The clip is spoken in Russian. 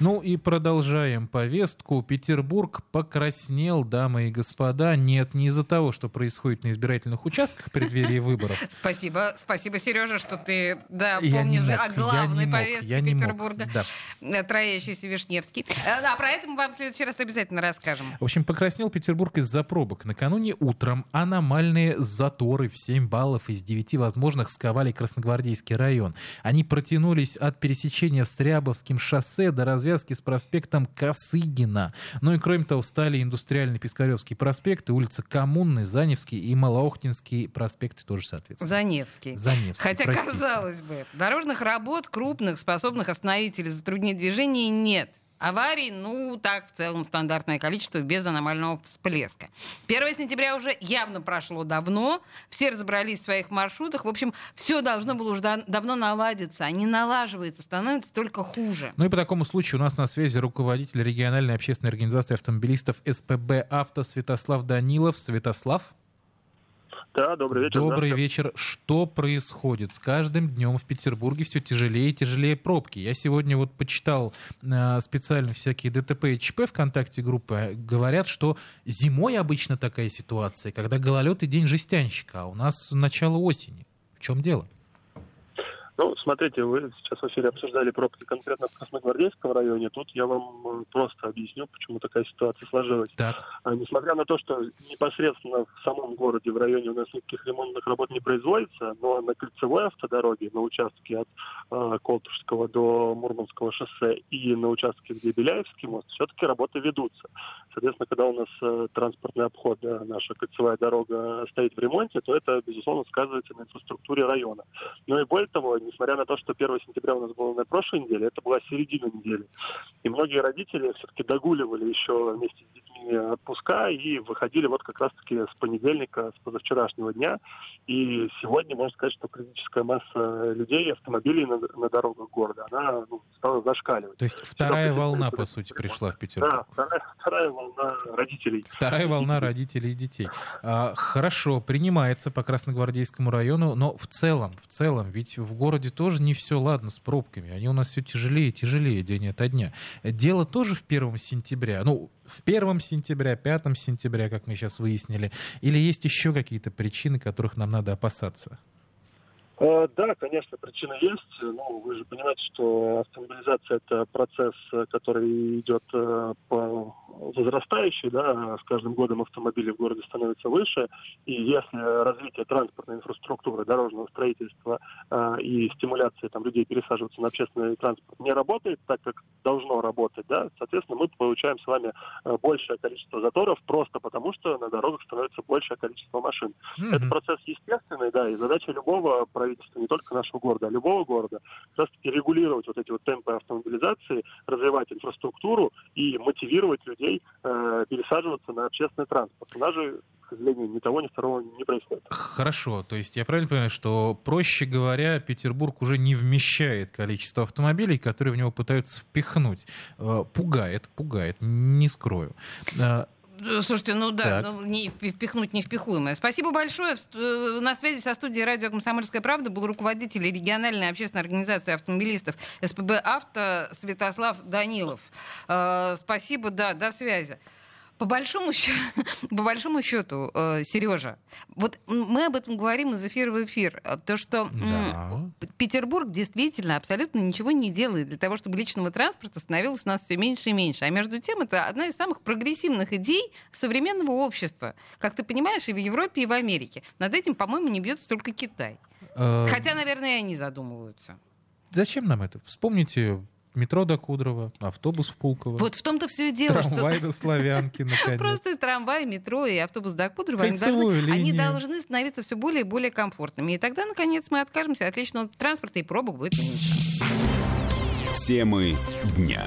Ну и продолжаем повестку. Петербург покраснел, дамы и господа. Нет, не из-за того, что происходит на избирательных участках в преддверии выборов. Спасибо, спасибо, Сережа, что ты да, помнишь о главной повестке Петербурга. да. Троящийся Вишневский. Э, А про это мы вам в следующий раз обязательно расскажем. В общем, покраснел Петербург из-за пробок. Накануне утром аномальные заторы в 7 баллов из 9 возможных сковали Красногвардейский район. Они протянулись от пересечения с Рябовским шоссе до развязки с проспектом Косыгина. Ну и кроме того, стали индустриальный Пискаревский проспект, и улица Коммунный, Заневский и Малоохтинский проспекты тоже соответственно. Заневский. Заневский, Хотя, простите. казалось бы, дорожных работ крупных, способных остановить или затруднить движение, нет. Аварий, ну, так, в целом, стандартное количество без аномального всплеска. 1 сентября уже явно прошло давно, все разобрались в своих маршрутах. В общем, все должно было уже да- давно наладиться, а не налаживается, становится только хуже. Ну и по такому случаю у нас на связи руководитель региональной общественной организации автомобилистов СПБ «Авто» Святослав Данилов. Святослав, Да, добрый вечер. добрый вечер. Что происходит? С каждым днем в Петербурге все тяжелее и тяжелее пробки. Я сегодня вот почитал э, специально всякие ДТП и ЧП ВКонтакте группы. Говорят, что зимой обычно такая ситуация, когда гололед и день жестянщика, а у нас начало осени. В чем дело? Ну, смотрите, вы сейчас в эфире обсуждали пробки конкретно в Красногвардейском районе. Тут я вам э, просто объясню, почему такая ситуация сложилась. Так, А несмотря на то, что непосредственно в самом городе, в районе у нас никаких ремонтных работ не производится, но на кольцевой автодороге, на участке от э, Колтушского до Мурманского шоссе и на участке, где Беляевский мост, все-таки работы ведутся. Соответственно, когда у нас э, транспортный обход, да, наша кольцевая дорога стоит в ремонте, то это, безусловно, сказывается на инфраструктуре района. Ну и более того, несмотря на то, что 1 сентября у нас было на прошлой неделе, это была середина недели. И многие родители все-таки догуливали еще вместе с детьми отпуска и выходили вот как раз-таки с понедельника, с позавчерашнего дня. И сегодня можно сказать, что критическая масса людей, автомобилей на, на дорогах города, она ну, стала зашкаливать. то есть вторая Всегда волна, по сути, пришла в Петербург. Да, вторая, вторая волна родителей. Вторая волна родителей и детей. А, хорошо, принимается по Красногвардейскому району, но в целом, в целом, ведь в городе тоже не все ладно с пробками. Они у нас все тяжелее и тяжелее день ото дня. Дело тоже в первом сентября. Ну, в первом сентября, пятом сентября, как мы сейчас выяснили. Или есть еще какие-то причины, которых нам надо опасаться? Э, Да, конечно, причина есть. Ну, вы же понимаете, что автомобилизация – это процесс, э, который идет э, по возрастающей, да, с каждым годом автомобили в городе становятся выше, и если развитие транспортной инфраструктуры, дорожного строительства э, и стимуляции там, людей пересаживаться на общественный транспорт не работает так, как должно работать, да, соответственно, мы получаем с вами э, большее количество заторов просто потому, что на дорогах становится большее количество машин. Это Мгм. процесс естественный, да, и задача любого правительства, не только нашего города, а любого города, как раз-таки регулировать вот эти вот темпы автомобилизации, развивать инфраструктуру и мотивировать людей э, пересаживаться на общественный транспорт. У нас же, к сожалению, ни того, ни второго не происходит. Хорошо, то есть я правильно понимаю, что, проще говоря, Петербург уже не вмещает количество автомобилей, которые в него пытаются впихнуть. Э, Пугает, пугает, не скрою. Э, Слушайте, ну да, Так. ну, не впи- впихнуть невпихуемое. Спасибо большое. Э, На связи со студией радио «Комсомольская правда» был руководитель региональной общественной организации автомобилистов СПБ «Авто» Святослав Данилов. Э, Спасибо, да, до связи. По большому, счету, по большому счету, Сережа, вот мы об этом говорим из эфира в эфир. То, что Да. Петербург действительно абсолютно ничего не делает для того, чтобы личного транспорта становилось у нас все меньше и меньше. А между тем, это одна из самых прогрессивных идей современного общества. Как ты понимаешь, и в Европе, и в Америке. Над этим, по-моему, не бьется только Китай. Э, Хотя, наверное, и они задумываются. Зачем нам это? Вспомните метро до Кудрова, автобус в Пулково, Вот в том-то все и дело, трамвай что до Славянки, наконец. просто трамвай, метро и автобус до Кудрово, они должны, они должны становиться все более и более комфортными. И тогда, наконец, мы откажемся от личного транспорта, и пробок будет меньше. Темы дня.